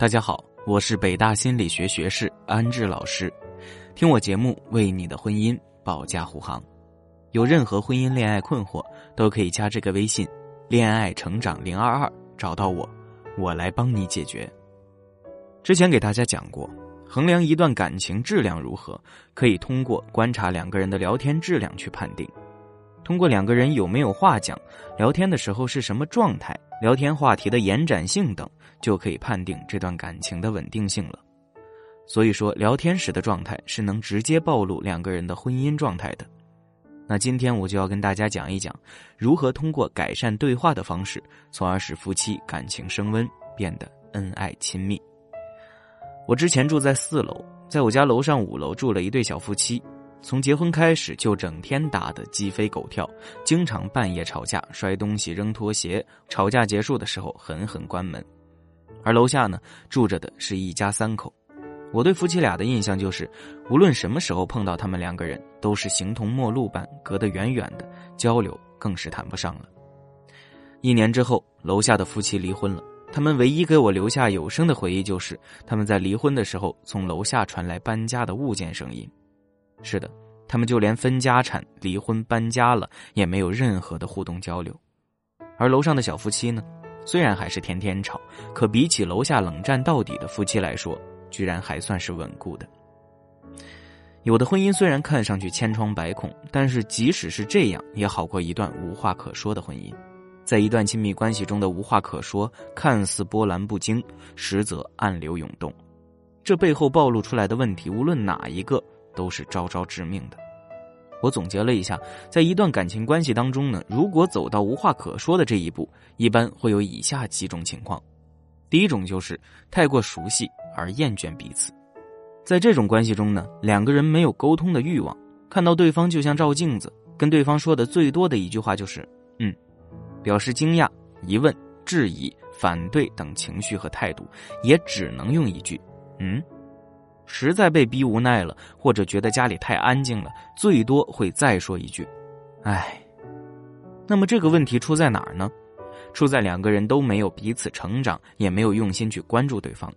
大家好，我是北大心理学学士安志老师，听我节目为你的婚姻保驾护航。有任何婚姻恋爱困惑，都可以加这个微信“恋爱成长零二二”找到我，我来帮你解决。之前给大家讲过，衡量一段感情质量如何，可以通过观察两个人的聊天质量去判定。通过两个人有没有话讲，聊天的时候是什么状态，聊天话题的延展性等，就可以判定这段感情的稳定性了。所以说，聊天时的状态是能直接暴露两个人的婚姻状态的。那今天我就要跟大家讲一讲，如何通过改善对话的方式，从而使夫妻感情升温，变得恩爱亲密。我之前住在四楼，在我家楼上五楼住了一对小夫妻。从结婚开始就整天打得鸡飞狗跳，经常半夜吵架、摔东西、扔拖鞋。吵架结束的时候狠狠关门。而楼下呢住着的是一家三口。我对夫妻俩的印象就是，无论什么时候碰到他们两个人，都是形同陌路般隔得远远的，交流更是谈不上了。一年之后，楼下的夫妻离婚了。他们唯一给我留下有声的回忆就是，他们在离婚的时候，从楼下传来搬家的物件声音。是的，他们就连分家产、离婚、搬家了，也没有任何的互动交流。而楼上的小夫妻呢，虽然还是天天吵，可比起楼下冷战到底的夫妻来说，居然还算是稳固的。有的婚姻虽然看上去千疮百孔，但是即使是这样，也好过一段无话可说的婚姻。在一段亲密关系中的无话可说，看似波澜不惊，实则暗流涌动。这背后暴露出来的问题，无论哪一个。都是招招致命的。我总结了一下，在一段感情关系当中呢，如果走到无话可说的这一步，一般会有以下几种情况。第一种就是太过熟悉而厌倦彼此，在这种关系中呢，两个人没有沟通的欲望，看到对方就像照镜子，跟对方说的最多的一句话就是“嗯”，表示惊讶、疑问、质疑、反对等情绪和态度，也只能用一句“嗯”。实在被逼无奈了，或者觉得家里太安静了，最多会再说一句：“唉。”那么这个问题出在哪儿呢？出在两个人都没有彼此成长，也没有用心去关注对方。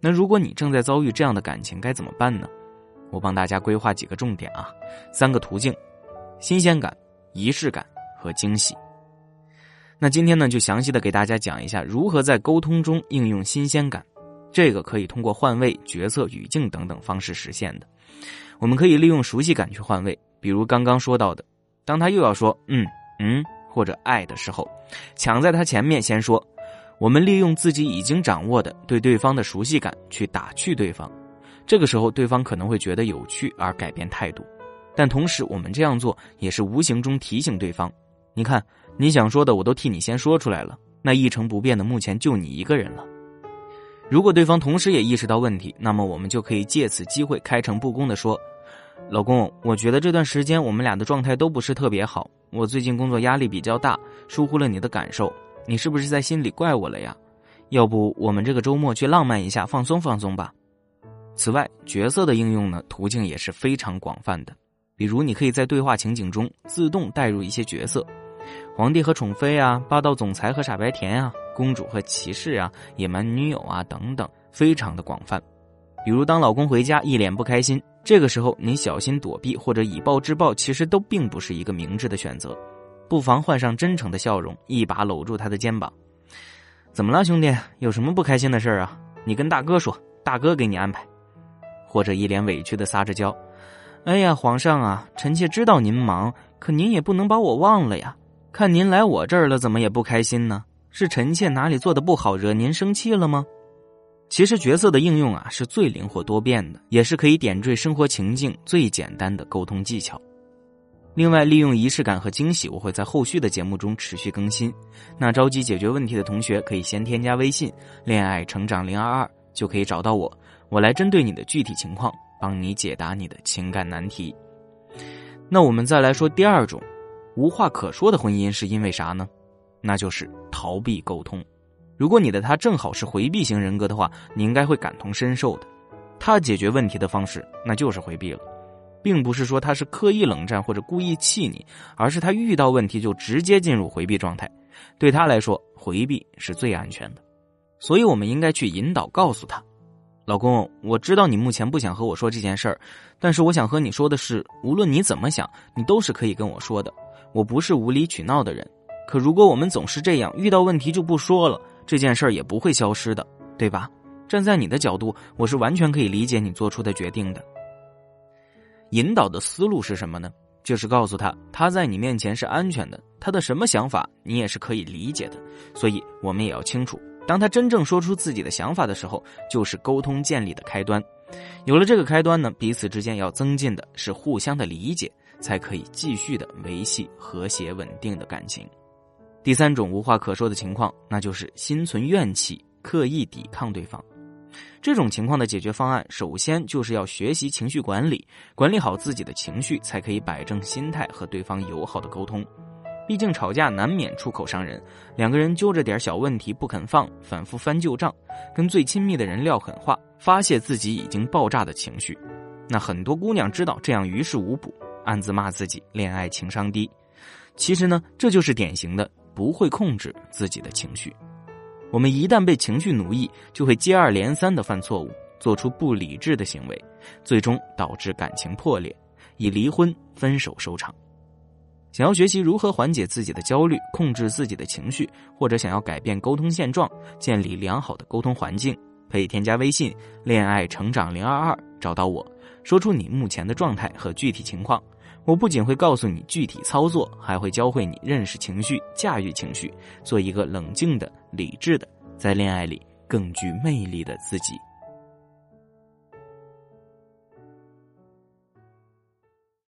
那如果你正在遭遇这样的感情，该怎么办呢？我帮大家规划几个重点啊，三个途径：新鲜感、仪式感和惊喜。那今天呢，就详细的给大家讲一下如何在沟通中应用新鲜感。这个可以通过换位、角色、语境等等方式实现的。我们可以利用熟悉感去换位，比如刚刚说到的，当他又要说“嗯嗯”或者“爱”的时候，抢在他前面先说。我们利用自己已经掌握的对对方的熟悉感去打趣对方，这个时候对方可能会觉得有趣而改变态度，但同时我们这样做也是无形中提醒对方：你看你想说的我都替你先说出来了，那一成不变的目前就你一个人了。如果对方同时也意识到问题，那么我们就可以借此机会开诚布公的说：“老公，我觉得这段时间我们俩的状态都不是特别好，我最近工作压力比较大，疏忽了你的感受，你是不是在心里怪我了呀？要不我们这个周末去浪漫一下，放松放松吧。”此外，角色的应用呢，途径也是非常广泛的，比如你可以在对话情景中自动带入一些角色，皇帝和宠妃啊，霸道总裁和傻白甜啊。公主和骑士啊，野蛮女友啊，等等，非常的广泛。比如，当老公回家一脸不开心，这个时候你小心躲避或者以暴制暴，其实都并不是一个明智的选择。不妨换上真诚的笑容，一把搂住他的肩膀：“怎么了，兄弟？有什么不开心的事啊？你跟大哥说，大哥给你安排。”或者一脸委屈的撒着娇：“哎呀，皇上啊，臣妾知道您忙，可您也不能把我忘了呀。看您来我这儿了，怎么也不开心呢？”是臣妾哪里做的不好，惹您生气了吗？其实角色的应用啊，是最灵活多变的，也是可以点缀生活情境最简单的沟通技巧。另外，利用仪式感和惊喜，我会在后续的节目中持续更新。那着急解决问题的同学，可以先添加微信“恋爱成长零二二”，就可以找到我，我来针对你的具体情况，帮你解答你的情感难题。那我们再来说第二种，无话可说的婚姻是因为啥呢？那就是逃避沟通。如果你的他正好是回避型人格的话，你应该会感同身受的。他解决问题的方式那就是回避了，并不是说他是刻意冷战或者故意气你，而是他遇到问题就直接进入回避状态。对他来说，回避是最安全的。所以我们应该去引导，告诉他：“老公，我知道你目前不想和我说这件事儿，但是我想和你说的是，无论你怎么想，你都是可以跟我说的。我不是无理取闹的人。可如果我们总是这样，遇到问题就不说了，这件事儿也不会消失的，对吧？站在你的角度，我是完全可以理解你做出的决定的。引导的思路是什么呢？就是告诉他，他在你面前是安全的，他的什么想法你也是可以理解的。所以，我们也要清楚。”当他真正说出自己的想法的时候，就是沟通建立的开端。有了这个开端呢，彼此之间要增进的是互相的理解，才可以继续的维系和谐稳定的感情。第三种无话可说的情况，那就是心存怨气，刻意抵抗对方。这种情况的解决方案，首先就是要学习情绪管理，管理好自己的情绪，才可以摆正心态和对方友好的沟通。毕竟吵架难免出口伤人，两个人揪着点小问题不肯放，反复翻旧账，跟最亲密的人撂狠话，发泄自己已经爆炸的情绪。那很多姑娘知道这样于事无补，暗自骂自己恋爱情商低。其实呢，这就是典型的不会控制自己的情绪。我们一旦被情绪奴役，就会接二连三的犯错误，做出不理智的行为，最终导致感情破裂，以离婚、分手收场。想要学习如何缓解自己的焦虑，控制自己的情绪，或者想要改变沟通现状，建立良好的沟通环境，可以添加微信“恋爱成长零二二”，找到我，说出你目前的状态和具体情况。我不仅会告诉你具体操作，还会教会你认识情绪、驾驭情绪，做一个冷静的、理智的，在恋爱里更具魅力的自己。